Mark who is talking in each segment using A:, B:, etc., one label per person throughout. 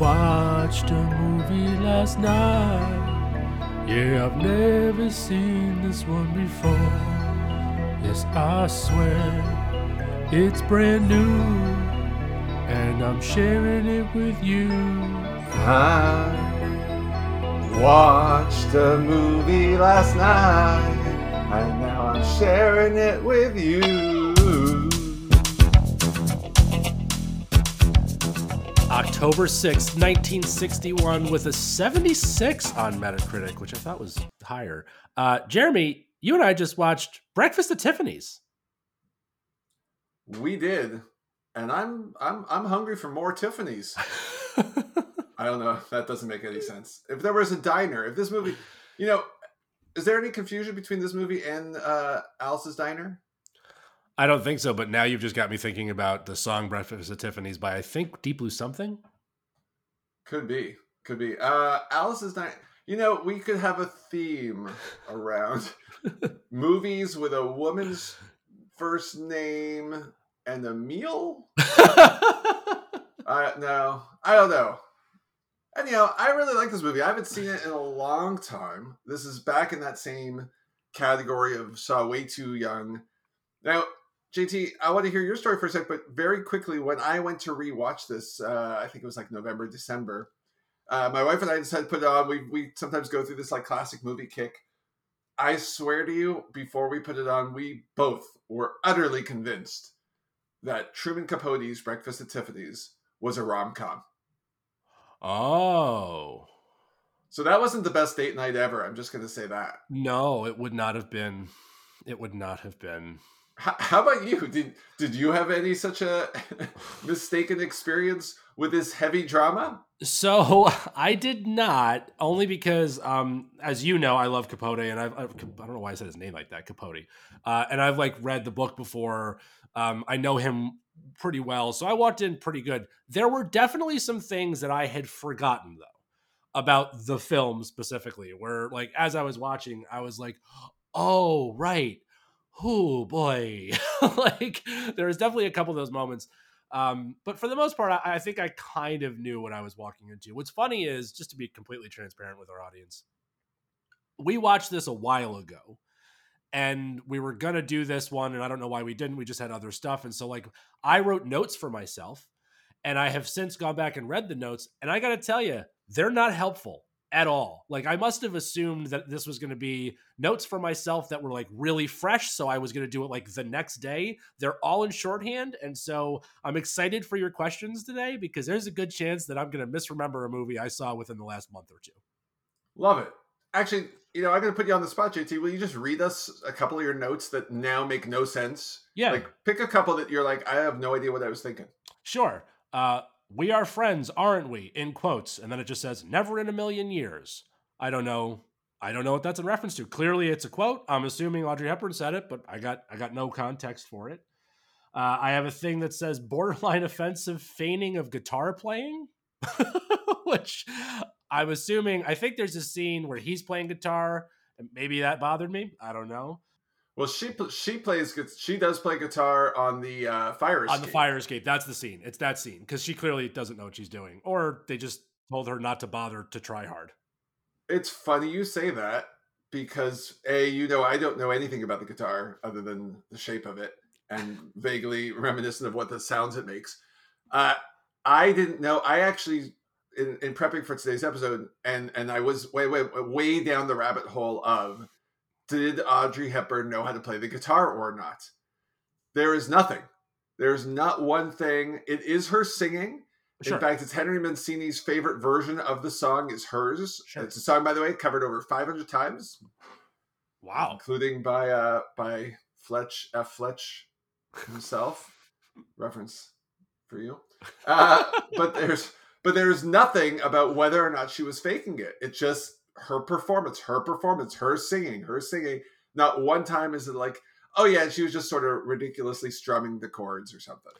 A: Watched a movie last night. Yeah, I've never seen this one before. Yes, I swear it's brand new, and I'm sharing it with you.
B: I watched a movie last night, and now I'm sharing it with you.
A: October 6th, 1961, with a 76 on Metacritic, which I thought was higher. Uh, Jeremy, you and I just watched Breakfast at Tiffany's.
B: We did, and I'm I'm I'm hungry for more Tiffany's. I don't know. That doesn't make any sense. If there was a diner, if this movie, you know, is there any confusion between this movie and uh, Alice's Diner?
A: I don't think so, but now you've just got me thinking about the song Breakfast at Tiffany's by I think Deep Blue Something.
B: Could be. Could be. Uh Alice's Diner. You know, we could have a theme around movies with a woman's first name and a meal. uh, no, I don't know. And you know, I really like this movie. I haven't seen it in a long time. This is back in that same category of saw way too young. Now, JT, I want to hear your story for a sec, but very quickly, when I went to rewatch this, uh, I think it was like November, December. Uh, my wife and I decided to put it on. We we sometimes go through this like classic movie kick. I swear to you, before we put it on, we both were utterly convinced that Truman Capote's Breakfast at Tiffany's was a rom com.
A: Oh.
B: So that wasn't the best date night ever. I'm just going to say that.
A: No, it would not have been. It would not have been.
B: How, about you? Did did you have any such a mistaken experience with this heavy drama?
A: So I did not, only because, um, as you know, I love Capote, and I've, I've I don't know why I said his name like that, Capote, uh, and I've like read the book before. Um, I know him pretty well, so I walked in pretty good. There were definitely some things that I had forgotten though about the film specifically, where like as I was watching, I was like, oh right, oh boy, like there was definitely a couple of those moments. Um, but for the most part, I, I, think I kind of knew what I was walking into. What's funny is, just to be completely transparent with our audience, we watched this a while ago and we were to do this one. And I don't know why we didn't. We just had other stuff. And so, like, I wrote notes for myself and I have since gone back and read the notes. And I got to tell you, they're not helpful at all. Like I must have assumed that this was going to be notes for myself that were like really fresh, so I was going to do it like the next day. They're all in shorthand, and so I'm excited for your questions today because there's a good chance that I'm going to misremember a movie I saw within the last month or two.
B: Love it. Actually, you know, I'm going to put you on the spot, JT. Will you just read us a couple of your notes that now make no sense?
A: Yeah.
B: Like pick a couple that you're like, I have no idea what I was thinking.
A: Sure. Uh, we are friends, aren't we? In quotes. And then it just says, never in a million years. I don't know. I don't know what that's in reference to. Clearly it's a quote. I'm assuming Audrey Hepburn said it, but I got I got no context for it. Uh, I have a thing that says borderline offensive feigning of guitar playing, which I'm assuming. I think there's a scene where he's playing guitar, and maybe that bothered me. I don't know.
B: Well, she she plays she does play guitar on the uh, fire escape.
A: on the fire escape. That's the scene. It's that scene because she clearly doesn't know what she's doing, or they just told her not to bother to try hard.
B: It's funny you say that because a you know I don't know anything about the guitar other than the shape of it and vaguely reminiscent of what the sounds it makes. Uh, I didn't know. I actually in, in prepping for today's episode and and I was way way way down the rabbit hole of did Audrey Hepburn know how to play the guitar or not? There is nothing. There's not one thing. It is her singing. Sure. In fact, it's Henry Mancini's favorite version of the song is hers. Sure. It's a song, by the way, covered over 500 times.
A: Wow,
B: including by uh by Fletch F. Fletch himself. Reference for you. Uh, but there's but there's nothing about whether or not she was faking it. It just her performance, her performance, her singing, her singing. Not one time is it like, oh yeah, she was just sort of ridiculously strumming the chords or something.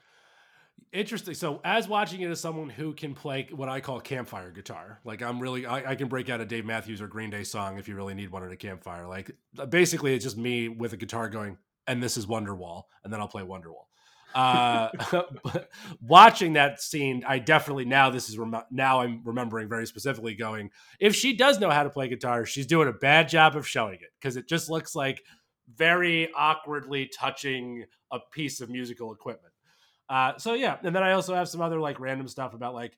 A: Interesting. So, as watching it as someone who can play what I call campfire guitar, like I'm really, I, I, can break out a Dave Matthews or Green Day song if you really need one at a campfire. Like basically, it's just me with a guitar going, and this is Wonderwall, and then I'll play Wonderwall. Uh, watching that scene, I definitely now this is rem- now I'm remembering very specifically. Going, if she does know how to play guitar, she's doing a bad job of showing it because it just looks like very awkwardly touching a piece of musical equipment. Uh, so yeah, and then I also have some other like random stuff about like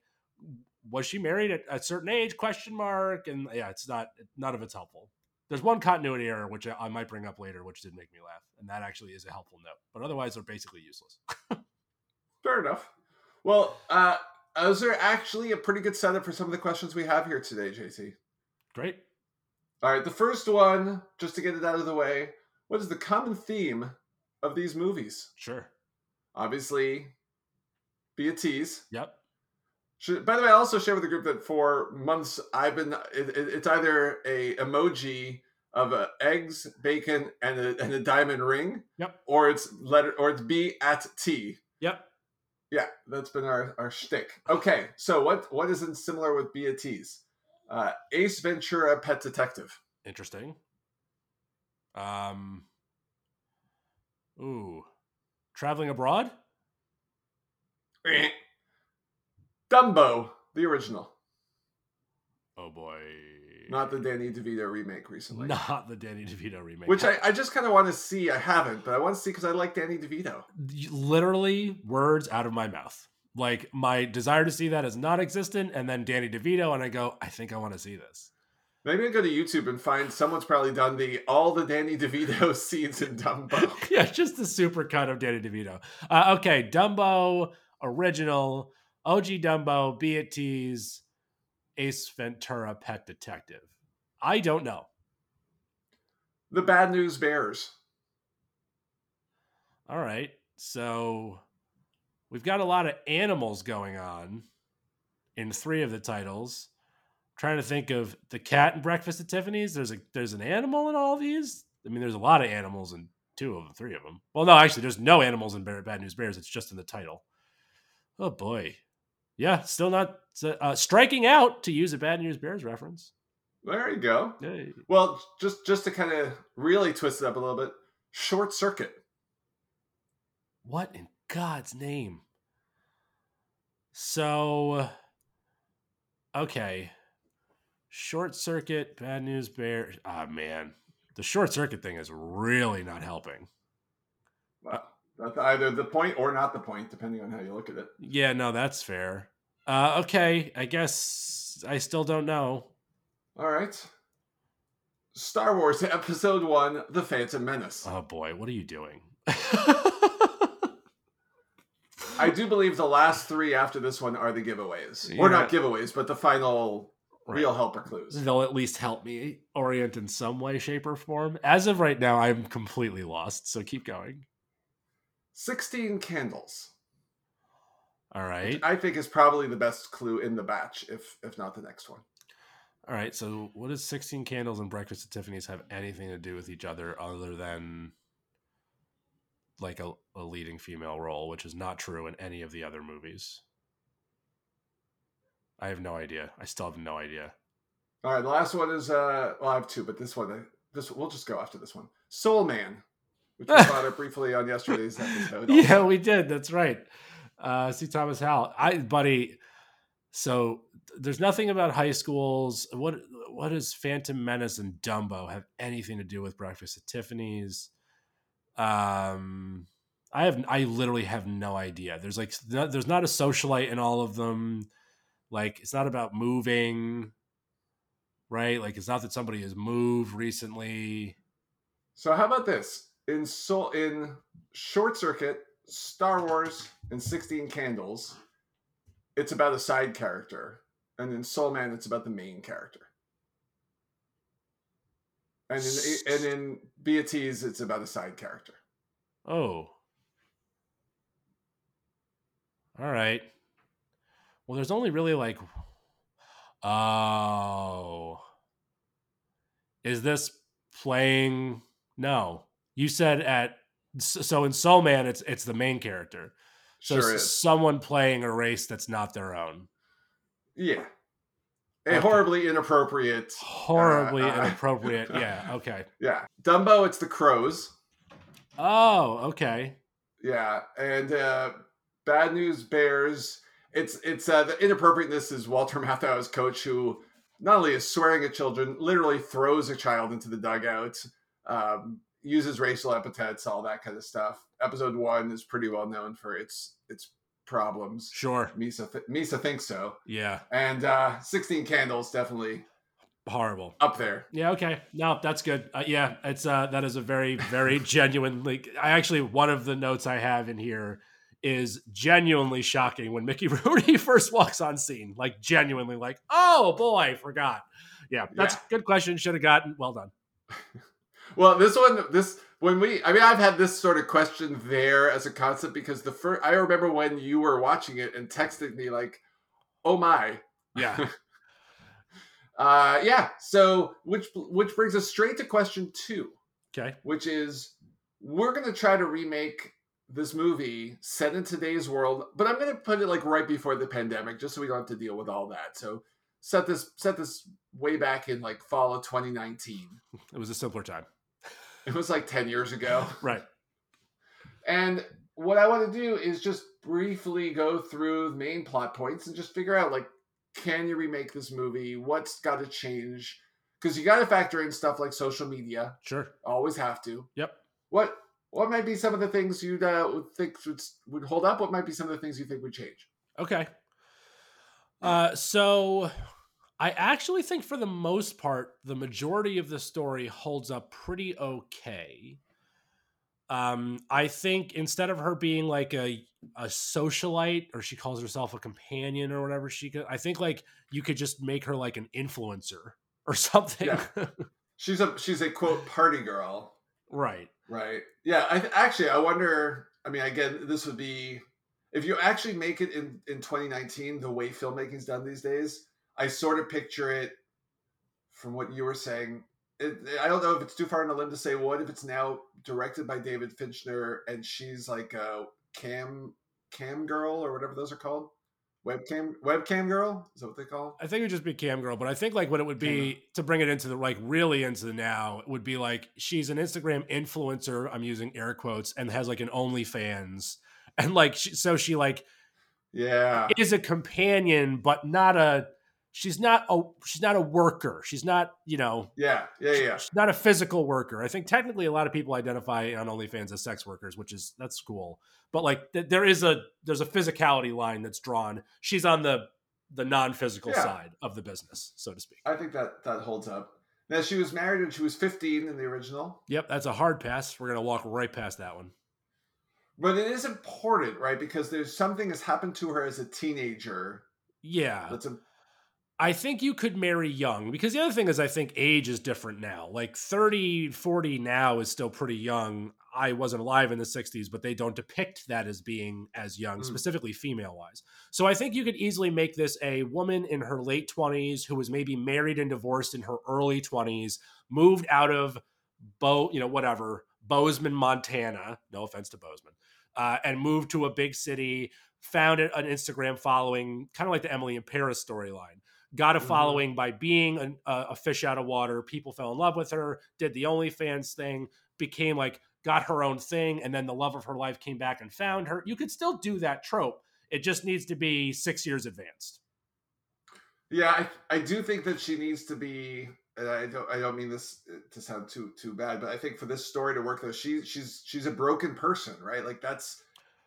A: was she married at a certain age? Question mark. And yeah, it's not none of it's helpful. There's one continuity error which I might bring up later, which did make me laugh, and that actually is a helpful note. But otherwise, they're basically useless.
B: Fair enough. Well, uh, those are actually a pretty good setup for some of the questions we have here today, JC.
A: Great.
B: All right, the first one, just to get it out of the way, what is the common theme of these movies?
A: Sure.
B: Obviously, be a tease.
A: Yep.
B: Should, by the way, I also share with the group that for months I've been. It, it, it's either a emoji of uh, eggs, bacon, and a, and a diamond ring.
A: Yep.
B: Or it's letter, or it's B at T.
A: Yep.
B: Yeah, that's been our our shtick. Okay, so what what isn't similar with B at T's? Uh, Ace Ventura, Pet Detective.
A: Interesting. Um. Ooh, traveling abroad.
B: Dumbo, the original.
A: Oh boy.
B: Not the Danny DeVito remake recently.
A: Not the Danny DeVito remake.
B: Which I, I just kind of want to see. I haven't, but I want to see because I like Danny DeVito.
A: Literally, words out of my mouth. Like, my desire to see that is non existent. And then Danny DeVito, and I go, I think I want to see this.
B: Maybe I go to YouTube and find someone's probably done the all the Danny DeVito scenes in Dumbo.
A: yeah, just the super cut of Danny DeVito. Uh, okay, Dumbo original. OG Dumbo, Be It Tease, Ace Ventura, Pet Detective. I don't know.
B: The Bad News Bears.
A: All right. So we've got a lot of animals going on in three of the titles. I'm trying to think of the cat and Breakfast at Tiffany's. There's a there's an animal in all these. I mean, there's a lot of animals in two of them, three of them. Well, no, actually, there's no animals in Bad News Bears. It's just in the title. Oh boy yeah, still not uh, striking out to use a Bad News Bears reference.
B: There you go. Hey. Well, just just to kind of really twist it up a little bit, Short Circuit.
A: What in God's name? So, okay, Short Circuit, Bad News Bears. Ah, oh, man, the Short Circuit thing is really not helping.
B: Well, that's either the point or not the point, depending on how you look at it.
A: Yeah, no, that's fair. Uh, okay, I guess I still don't know.
B: All right. Star Wars Episode 1 The Phantom Menace.
A: Oh boy, what are you doing?
B: I do believe the last three after this one are the giveaways. Yeah. Or not giveaways, but the final right. real helper clues.
A: They'll at least help me orient in some way, shape, or form. As of right now, I'm completely lost, so keep going.
B: 16 candles.
A: All right.
B: I think is probably the best clue in the batch, if if not the next one.
A: All right. So, what does Sixteen Candles and Breakfast at Tiffany's have anything to do with each other, other than like a, a leading female role, which is not true in any of the other movies? I have no idea. I still have no idea.
B: All right. The last one is uh. Well, I have two, but this one, this we'll just go after this one. Soul Man, which we brought up briefly on yesterday's episode.
A: Also. Yeah, we did. That's right uh, C. Thomas Howell. I, buddy. So there's nothing about high schools. What what does Phantom Menace and Dumbo have anything to do with Breakfast at Tiffany's? Um, I have I literally have no idea. There's like there's not a socialite in all of them. Like it's not about moving, right? Like it's not that somebody has moved recently.
B: So how about this in Soul in Short Circuit? Star Wars and 16 Candles, it's about a side character. And in Soul Man, it's about the main character. And in, and in Tease, it's about a side character.
A: Oh. All right. Well, there's only really like. Oh. Is this playing? No. You said at so in Soul Man, it's it's the main character. So sure someone playing a race that's not their own.
B: Yeah. A okay. horribly inappropriate.
A: Horribly uh, inappropriate. yeah. Okay.
B: Yeah. Dumbo, it's the crows.
A: Oh, okay.
B: Yeah, and uh, bad news bears. It's it's uh, the inappropriateness is Walter Matthau's coach who not only is swearing at children, literally throws a child into the dugout, um, uses racial epithets, all that kind of stuff. Episode one is pretty well known for its its problems.
A: Sure.
B: Misa th- Misa thinks so,
A: Yeah.
B: and uh, Sixteen Candles definitely
A: Horrible.
B: up there.
A: Yeah. Okay. No, that's good. Uh, yeah, it's uh, that is a very, very genuine. Like, I actually one of the notes I have in here is genuinely shocking when Mickey Rooney first walks on scene. Like, genuinely, like, oh boy, forgot. Yeah, that's
B: Yeah.
A: good question. Should have gotten. Well done.
B: Well, this one, this when we, I mean, I've had this sort of question there as a concept because the first, I remember when you were watching it and texted me like, "Oh my,
A: Yeah.
B: uh, yeah." So, which which brings us straight to question two,
A: Okay.
B: which is, we're gonna try to remake this movie set in today's world, but I'm gonna put it like right before the pandemic, just so we don't have to deal with all that. So, set this set this way back in like fall of 2019.
A: It was a simpler time.
B: It was like 10 years ago.
A: Right.
B: And what I want to do is just briefly go through the main plot points and just figure out like, can you remake this movie? What's got to change? Because you got to factor in stuff like social media.
A: Sure.
B: Always have to.
A: Yep.
B: What What might be some of the things you uh, would think would, would hold up? What might be some of the things you think would change?
A: Okay. Uh, so I actually think for the most part, the majority of the story holds up pretty okay. Um, I think instead of her being like a a socialite or she calls herself a companion or whatever she could, I think like you could just make her like an influencer or something.
B: Yeah. She's a she's a quote party girl,
A: right.
B: right? Yeah. I actually I wonder. I mean, again, this would be if you actually make it in in 2019 the way filmmaking's done these days. I sort of picture it from what you were saying. It, I don't know if it's too far on a limb to say what if it's now directed by David Fincher and she's like a cam cam girl or whatever those are called. Webcam webcam girl is that what they call?
A: I think it would just be Cam Girl, but I think like what it would be to bring it into the like really into the now it would be like she's an Instagram influencer. I'm using air quotes and has like an OnlyFans, and like she, so she like
B: Yeah,
A: is a companion, but not a. She's not a. She's not a worker. She's not you know.
B: yeah, yeah, yeah.
A: She's not a physical worker. I think technically a lot of people identify on OnlyFans as sex workers, which is that's cool. But like th- there is a there's a physicality line that's drawn. She's on the the non-physical
B: Yeah.
A: side of the business, so to speak.
B: I think that that holds up. Now she was married when she was 15 in the original,
A: Yep, that's a hard pass. We're gonna walk right past that one.
B: but it is important, right? Because there's something has happened to her as a teenager.
A: Yeah,
B: That's a
A: I think you could marry young because the other thing is I think age is different now. Like 30, 40 now is still pretty young. I wasn't alive in the 60s, but they don't depict that as being as young,
B: Mm.
A: specifically female wise. So I think you could easily make this a woman in her late 20s who was maybe married and divorced in her early 20s, moved out of Bo, you know, whatever, Bozeman, Montana. No offense to Bozeman. Uh, and moved to a big city, found an Instagram following, kind of like the Emily in Paris storyline got a
B: Mhm.
A: following by being an, a, a fish out of water. People fell in love with her, did the OnlyFans thing, became like, got her own thing, and then the love of her life came back and found her. You could still do that trope. It just needs to be six years advanced.
B: yeah. I, I do think that she needs to be. And I don't. I don't mean this to sound too too bad, but I think for this story to work, though, she she's she's a broken person, right? Like that's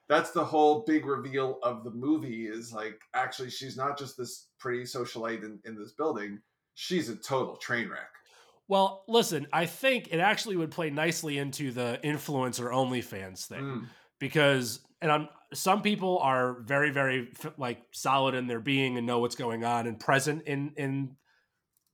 B: that's the whole big reveal of the movie. Is like actually she's not just this pretty socialite in, in this building. She's a total train wreck.
A: Well, listen, I think it actually would play nicely into the influencer OnlyFans thing.
B: Mm.
A: because and I'm, some people are very very like solid in their being and know what's going on and present in in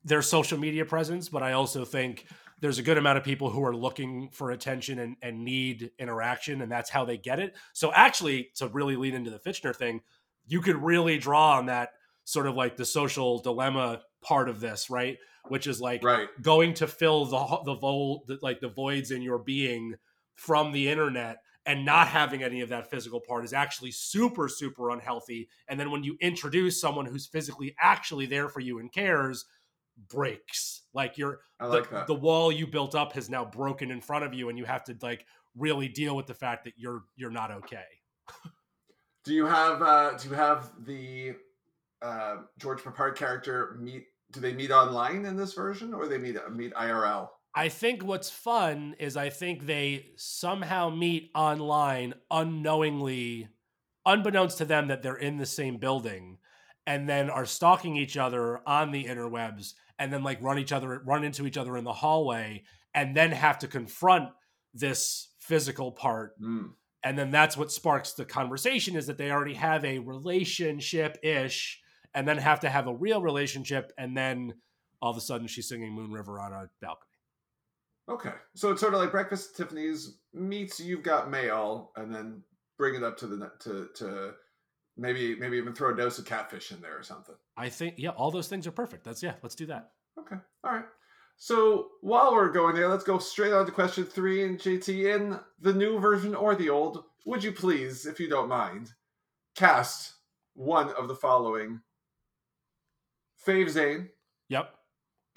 A: their social media presence but i also think there's a good amount of people who are looking for attention and, and need interaction and that's how they get it. So actually to really lead into the Fincher thing you could really draw on that sort of like the social dilemma part of this right? Which is like
B: Right.
A: going to fill the the vol the, like the voids in your being from the internet and not having any of that physical part is actually super super unhealthy. And then when you introduce someone who's physically actually there for you and cares breaks like you're
B: I
A: the,
B: that.
A: the wall you built up has now broken in front of you and you have to like really deal with the fact that you're you're not okay.
B: Do you have uh do you have the uh George Peppard character meet do they meet online in this version or they meet meet IRL?
A: I think what's fun is I think they somehow meet online unknowingly, unbeknownst to them that they're in the same building, and then are stalking each other on the interwebs, and then like run each other, run into each other in the hallway, and then have to confront this physical part.
B: Mm.
A: And then that's what sparks the conversation is that they already have a relationship ish, and then have to have a real relationship, and then all of a sudden she's singing Moon River on a balcony.
B: Okay, so it's sort of like Breakfast at Tiffany's meets You've Got Mail, and then bring it up to the to to maybe maybe even throw a dose of catfish in there or something.
A: I think yeah, all those things are perfect. That's yeah, let's do that.
B: Okay, all right. So while we're going there, let's go straight on to question three. And JT, in the new version or the old, would you please, if you don't mind, cast one of the following: Fave Zane,
A: Yep.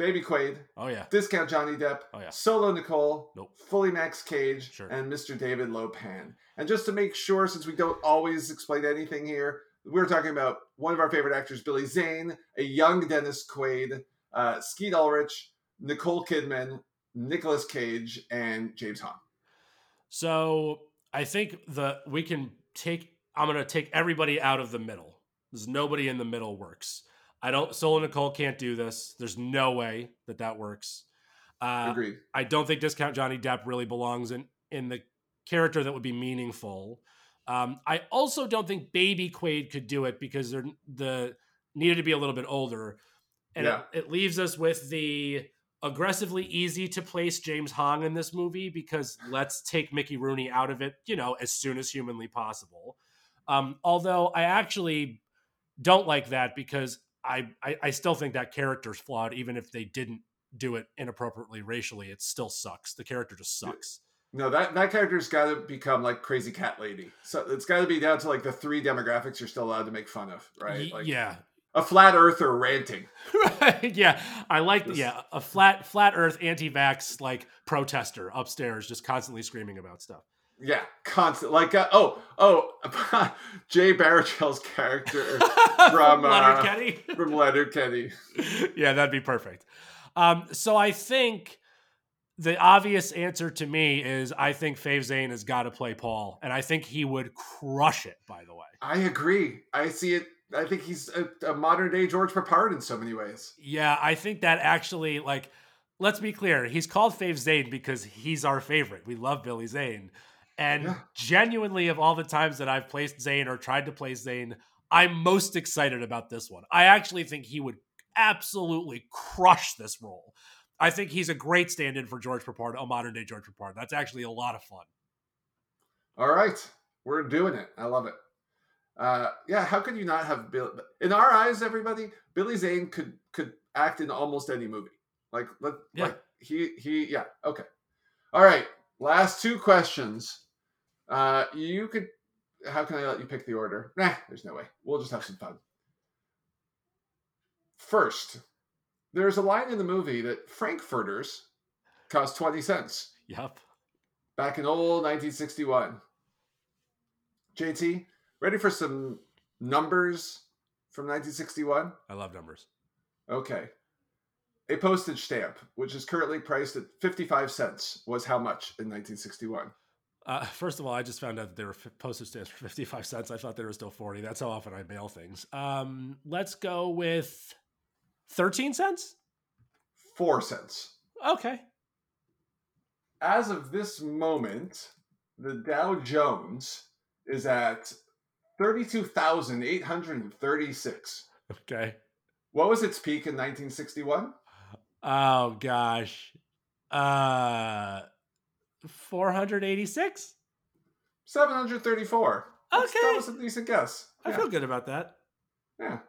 B: Baby Quaid,
A: Oh yeah.
B: Discount Johnny Depp,
A: Oh yeah.
B: Solo Nicole,
A: Nope.
B: Fully Max Cage,
A: Sure.
B: and Mr. David Lo Pan. And just to make sure, since we don't always explain anything here, we're talking about one of our favorite actors, Billy Zane, a young Dennis Quaid, uh, Skeet Ulrich, Nicole Kidman, Nicolas Cage, and James Hong.
A: So I think the we can take. I'm gonna take everybody out of the middle. There's nobody in the middle works. I don't. Solo Nicole can't do this. There's no way that that works. Uh,
B: Agreed.
A: I don't think Discount Johnny Depp really belongs in in the character that would be meaningful. Um, I also don't think Baby Quaid could do it because they're the needed to be a little bit older, and
B: Yeah.
A: it, it leaves us with the aggressively easy to place James Hong in this movie because let's take Mickey Rooney out of it, you know, as soon as humanly possible. Um, although I actually don't like that because I, I I still think that character's flawed, even if they didn't do it inappropriately racially. It still sucks. The character just sucks.
B: No, that, that character's got to become like Crazy Cat Lady. So it's got to be down to like the three demographics you're still allowed to make fun of, right? Like
A: yeah,
B: a flat earther ranting.
A: yeah. I like
B: This-
A: yeah a flat flat Earth anti-vax like protester upstairs, just constantly screaming about stuff.
B: Yeah, constant. Like, uh, oh, oh, Jay Baruchel's character From,
A: Leonard
B: uh,
A: Kenny.
B: from Leonard Kenny.
A: yeah, that'd be perfect. Um, so I think the obvious answer to me is I think Fave Zane has got to play Paul, and I think he would crush it. By the way,
B: I agree. I see it. I think he's a, a modern day George Peppard in so many ways.
A: yeah, I think that actually like. Let's be clear. He's called Fave Zane because he's our favorite. We love Billy Zane. And
B: Yeah.
A: genuinely, of all the times that I've placed Zane or tried to play Zane, I'm most excited about this one. I actually think he would absolutely crush this role. I think he's a great stand in for George Peppard, a modern day George Peppard. That's actually a lot of fun.
B: All right, we're doing it. I love it. Uh, yeah, how could you not have Bill? In our eyes, everybody, Billy Zane could could act in almost any movie. Like, let,
A: Yeah.
B: like he he yeah okay. All right, last two questions. Uh, you could. How can I let you pick the order? Nah, there's no way. We'll just have some fun. First, there's a line in the movie that Frankfurters cost twenty cents
A: Yep.
B: back in old 1961. JT, ready for some numbers from 1961?
A: I love numbers.
B: Okay. A postage stamp, which is currently priced at 55 cents, was how much in 1961?
A: Uh, first of all, I just found out that they were f- postage stamps for 55 cents. I thought they were still 40. That's how often I mail things. Um, let's go with 13 cents.
B: Four cents.
A: Okay.
B: As of this moment, the Dow Jones is at 32,836.
A: Okay.
B: What was its peak in 1961?
A: Oh gosh. Uh 486?
B: 734. That's-
A: Okay.
B: That was a decent guess.
A: I
B: Yeah.
A: feel good about that.
B: Yeah.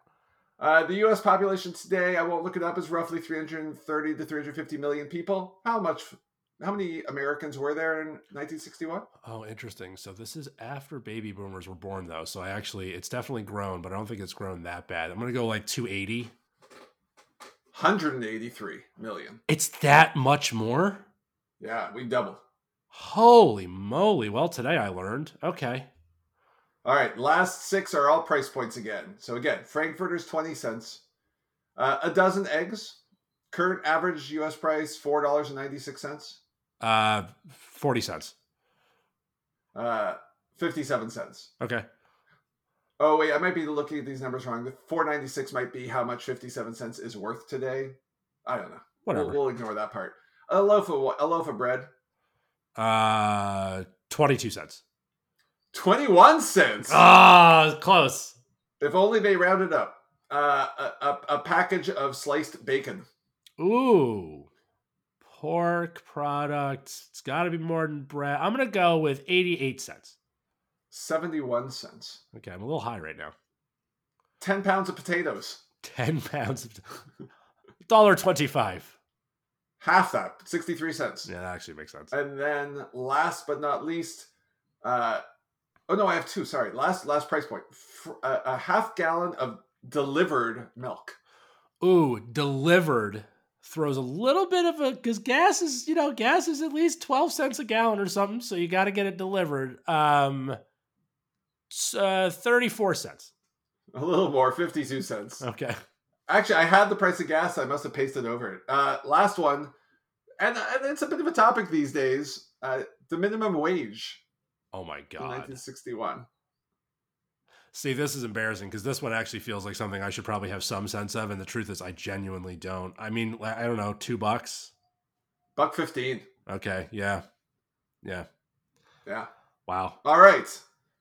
B: Uh, the U.S. population today, I won't look it up, is roughly 330 to 350 million people. How much? How many Americans were there in 1961?
A: Oh, interesting. So this is after baby boomers were born though. So I actually it's definitely grown, but I don't think it's grown that bad. I'm going to go like 280.
B: 183 million.
A: It's that much more?
B: Yeah, we doubled.
A: Holy moly! Well, today I learned. Okay.
B: All right, last six are all price points again. So again, Frankfurters twenty cents, uh, a dozen eggs. Current average U.S. price four dollars and ninety six cents.
A: Uh, forty cents.
B: Uh, fifty-seven cents.
A: Okay.
B: Oh wait, I might be looking at these numbers wrong. The four ninety six might be how much fifty-seven cents is worth today. I don't know.
A: Whatever.
B: We'll, we'll ignore that part. A loaf of a loaf of bread,
A: Uh, twenty-two cents.
B: twenty-one cents.
A: Ah, close.
B: If only they rounded up. Uh, a, a, a package of sliced bacon.
A: Ooh, pork products. It's got to be more than bread. I'm gonna go with eighty-eight cents.
B: 71 cents.
A: Okay, I'm a little high right now.
B: 10 pounds of potatoes.
A: Ten pounds of dollar twenty-five.
B: Half that, 63 cents.
A: Yeah, that actually makes sense.
B: And then last but not least, uh, oh no, I have two. Sorry. Last last price point. Fr- a, a half gallon of delivered milk.
A: Ooh, delivered throws a little bit of a because gas is you know gas is at least 12 cents a gallon or something so you got to get it delivered um uh 34 cents
B: A little more, 52 cents.
A: okay
B: Actually, I had the price of gas. I must have pasted over it. Uh, last one, and, and it's a bit of a topic these days. Uh, the minimum wage
A: oh my god
B: 1961.
A: see this is embarrassing because this one actually feels like something i should probably have some sense of and the truth is i genuinely don't i mean i don't know two bucks
B: Buck 15.
A: okay yeah yeah
B: Yeah.
A: wow
B: All right.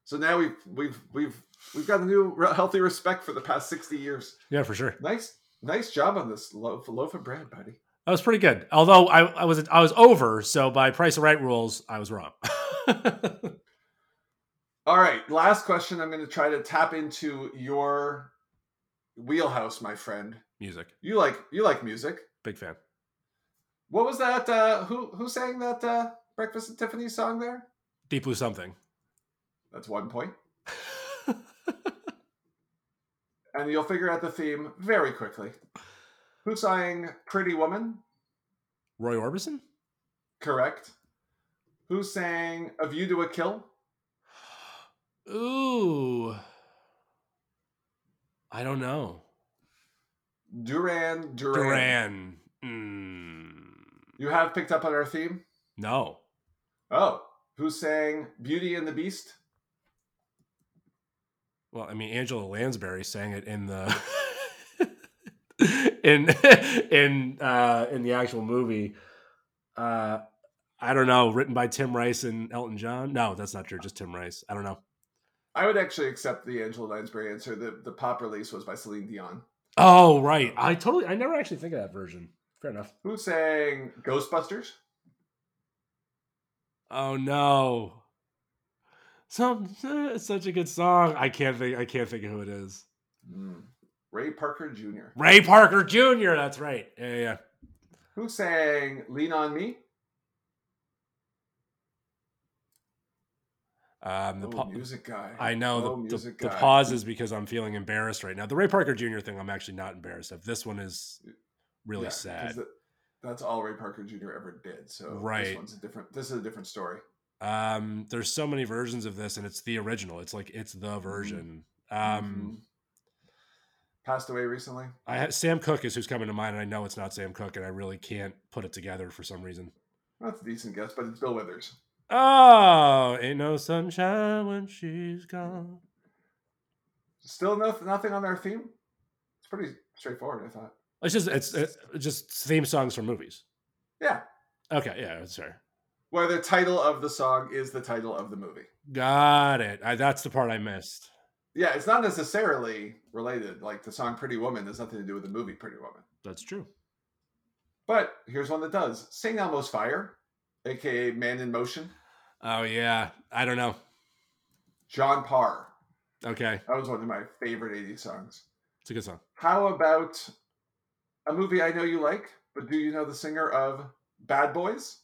B: So now we've we've we've we've got a new healthy respect for the past 60 years.
A: yeah for sure
B: Nice nice job on this loaf, loaf of bread, buddy.
A: that was pretty good although i, I was i was over so by price of right rules i was wrong
B: All right, last question. I'm going to try to tap into your wheelhouse, my friend.
A: music
B: You like you like music.
A: big fan
B: What was that? Uh, who who sang that uh, Breakfast at Tiffany's song there?
A: deep blue something
B: That's one point. And you'll figure out the theme very quickly. Who sang Pretty Woman?
A: Roy Orbison?
B: Correct. Who sang A View to a Kill?
A: Ooh. I don't know.
B: Duran Duran.
A: Duran. Mm,
B: You have picked up on our theme?
A: no.
B: Oh. Who sang Beauty and the Beast?
A: Well, I mean, Angela Lansbury sang it in the in in uh, in the actual movie. Uh, I don't know. Written by Tim Rice and Elton John. No, that's not true. Just Tim Rice. I don't know.
B: I would actually accept the Angela Lansbury answer. The the pop release was by Celine Dion.
A: Oh, right. I totally. I never actually think of that version. Fair enough.
B: Who sang Ghostbusters?
A: Oh no. Some it's such a good song. I can't think. I can't think of who it is.
B: Hmm. Ray Parker Jr.
A: Ray Parker Jr. That's right. Yeah, yeah.
B: Who sang Lean on Me?
A: Um, the
B: oh,
A: pa-
B: music guy.
A: I know
B: Oh,
A: the, the, the pause is because I'm feeling embarrassed right now. The Ray Parker Jr. thing, I'm actually not embarrassed of. This one is really
B: Yeah,
A: sad.
B: that- that's all Ray Parker Jr. ever did. So
A: Right.
B: this one's a different. This is a different story.
A: Um, there's so many versions of this, and it's the original. It's like it's the version. Um,
B: Mhm. Passed away recently.
A: I ha- Sam Cooke is who's coming to mind, and I know it's not Sam Cooke, and I really can't put it together for some reason.
B: That's a decent guess, but it's Bill Withers.
A: Oh, ain't no sunshine when she's gone.
B: Still no, nothing on our theme. It's pretty straightforward, I thought.
A: It's just it's, it's just theme songs from movies.
B: Yeah,
A: Okay, yeah, that's fair.
B: Where the title of the song is the title of the movie.
A: Got it. I, that's the part I missed.
B: Yeah, it's not necessarily related. Like the song "Pretty Woman" has nothing to do with the movie "Pretty Woman."
A: That's true.
B: But here's one that does: "St. Elmo's Fire," aka "Man in Motion."
A: Oh yeah, I don't know.
B: John Parr.
A: Okay,
B: That was one of my favorite '80s songs.
A: it's a good song.
B: How about a movie I know you like, but do you know the singer of Bad Boys?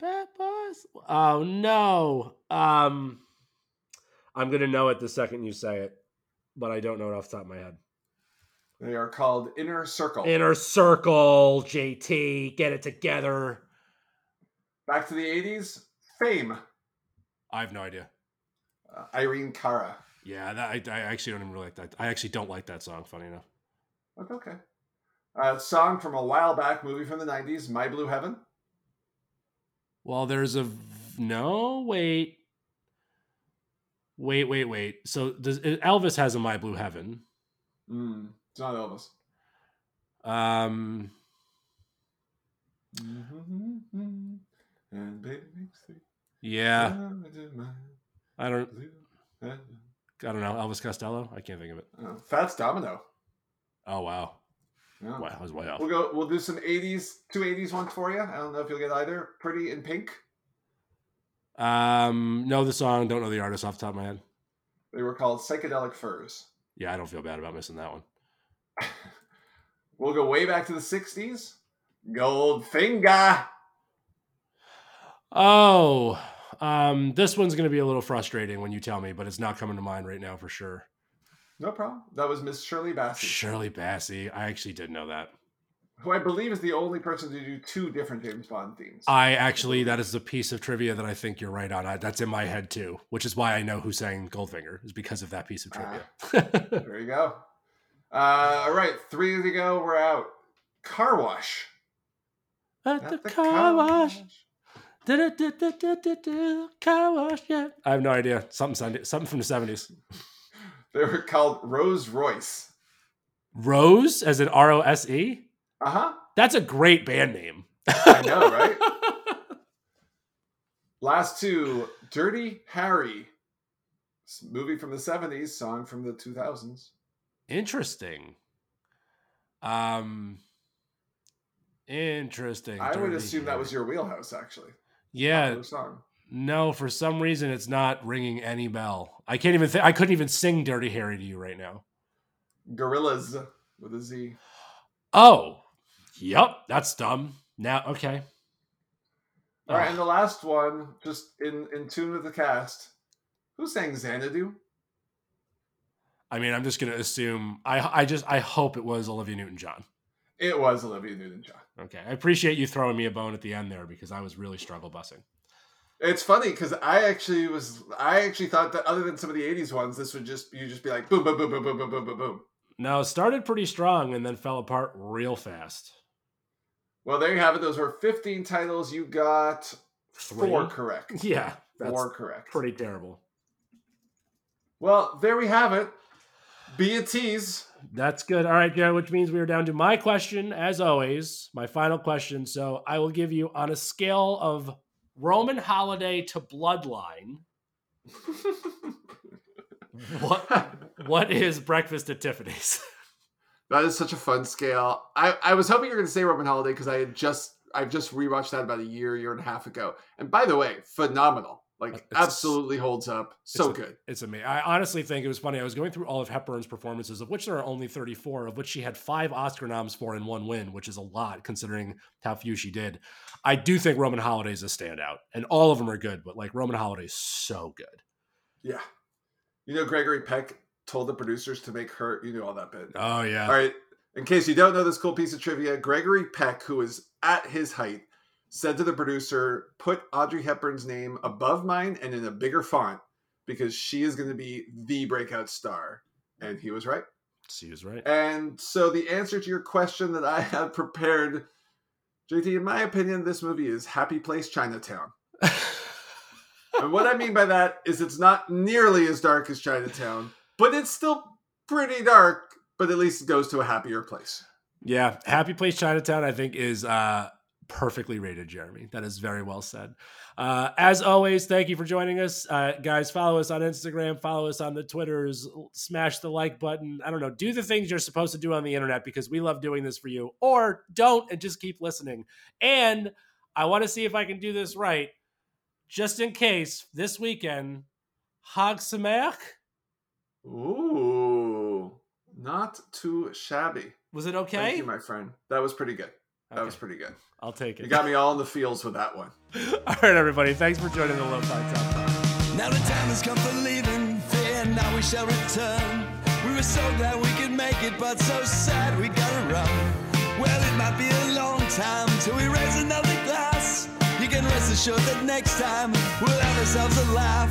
A: Bad boys. Oh no. Um, I'm gonna know it the second you say it, but I don't know it off the top of my head.
B: They are called Inner Circle.
A: Inner Circle, JT, get it together.
B: Back to the 80s. Fame.
A: I have no idea.
B: Uh, Irene Cara.
A: Yeah, that, I, I actually don't even really like that. I actually don't like that song. Funny enough.
B: That's okay. Uh, song from a while back, movie from the 90s, My Blue Heaven.
A: Well, there's a no. Wait, wait, wait, wait. So does Elvis has a My Blue Heaven?
B: Mm, it's not Elvis.
A: Um.
B: And baby makes three.
A: Yeah. I don't. I don't know. Elvis Costello. I can't think of it.
B: Uh, Fats Domino.
A: Oh wow.
B: Yeah.
A: Wow, I was way off.
B: We'll go. We'll do some '80s, two '80s ones for you. I don't know if you'll get either. Pretty in Pink.
A: Um, know the song. Don't know the artist off the top of my head.
B: They were called Psychedelic Furs.
A: Yeah, I don't feel bad about missing that one.
B: we'll go way back to the '60s. Goldfinger.
A: Oh, um, this one's going to be a little frustrating when you tell me, but it's not coming to mind right now for sure.
B: No problem. That was Miss Shirley Bassey.
A: Shirley Bassey. I actually did know that.
B: Who I believe is the only person to do two different James Bond themes.
A: I actually, that is a piece of trivia that I think you're right on. I, that's in my head too, which is why I know who sang Goldfinger, is because of that piece of trivia.
B: Ah, there you go. Uh, all right, three to go. We're out. Car wash.
A: At, the, the, car, car wash. wash. Da, da, da, car wash, yeah. I have no idea. Something, something from the 70s.
B: They were called Rose Royce.
A: Rose, as in R O S E.
B: Uh huh.
A: That's a great band name.
B: I know, right? Last two, Dirty Harry, movie from the '70s, song from the 2000s.
A: Interesting. Um. Interesting.
B: I would assume Harry. that was your wheelhouse, actually.
A: Yeah. Song. No, for some reason it's not ringing any bell. I can't even. Th- I couldn't even sing "Dirty Harry" to you right now.
B: Gorillaz with a Z.
A: Oh, yep, that's dumb. Now, okay.
B: All right, ah. and the last one, just in in tune with the cast. Who sang Xanadu?
A: I mean, I'm just gonna assume. I I just I hope it was Olivia Newton John.
B: It was Olivia Newton John.
A: Okay, I appreciate you throwing me a bone at the end there because I was really struggle bussing.
B: It's funny because I actually was I actually thought that other than some of the '80s ones, this would just you just be like boom, boom, boom, boom, boom, boom, boom, boom, boom.
A: No, started pretty strong and then fell apart real fast.
B: Well, there you have it. Those were 15 titles. You got Three? four correct.
A: Yeah,
B: four correct.
A: Pretty terrible.
B: Well, there we have it. Be a tease.
A: That's good. All right, Jared, which means we are down to my question, as always, my final question. So I will give you on a scale of Roman holiday to bloodline. what what is breakfast at Tiffany's?
B: That is such a fun scale. I, I was hoping you were going to say Roman holiday because I had just I've just rewatched that about a year year and a half ago. And by the way, phenomenal. Like it's, absolutely holds up. So
A: it's
B: good.
A: It's amazing. I honestly think it was funny. I was going through all of Hepburn's performances, of which there are only 34, of which she had five Oscar noms for and one win, which is a lot considering how few she did. I do think Roman Holiday is a standout, and all of them are good, but like Roman Holiday is so good.
B: Yeah. You know, Gregory Peck told the producers to make her, you know, all that bit.
A: Oh, yeah.
B: All right. In case you don't know this cool piece of trivia, Gregory Peck, who is at his height, said to the producer, put Audrey Hepburn's name above mine and in a bigger font because she is going to be the breakout star. And he was right.
A: She was right.
B: And so the answer to your question that I had prepared, JT, in my opinion, this movie is Happy Place Chinatown. and what I mean by that is it's not nearly as dark as Chinatown, but it's still pretty dark, but at least it goes to a happier place.
A: Yeah, Happy Place Chinatown, I think, is uh, perfectly rated, Jeremy. That is very well said. Uh, as always, thank you for joining us. Uh, guys, follow us on Instagram, follow us on the Twitters, smash the like button. I don't know, do the things you're supposed to do on the internet because we love doing this for you, or don't and just keep listening. And I want to see if I can do this right. Just in case, this weekend, Hag Sameach.
B: Ooh, not too shabby.
A: Was it okay?
B: Thank you, my friend. That was pretty good. That okay. was pretty good.
A: I'll take it.
B: You got me all in the fields with that one.
A: all right, everybody. Thanks for joining the Low Tide Top
C: Now the time has come for leaving. Fear now we shall return. We were so glad we could make it, but so sad we gotta run. Well, it might be a long time till we raise another glass. You can rest assured that next time we'll have ourselves a laugh.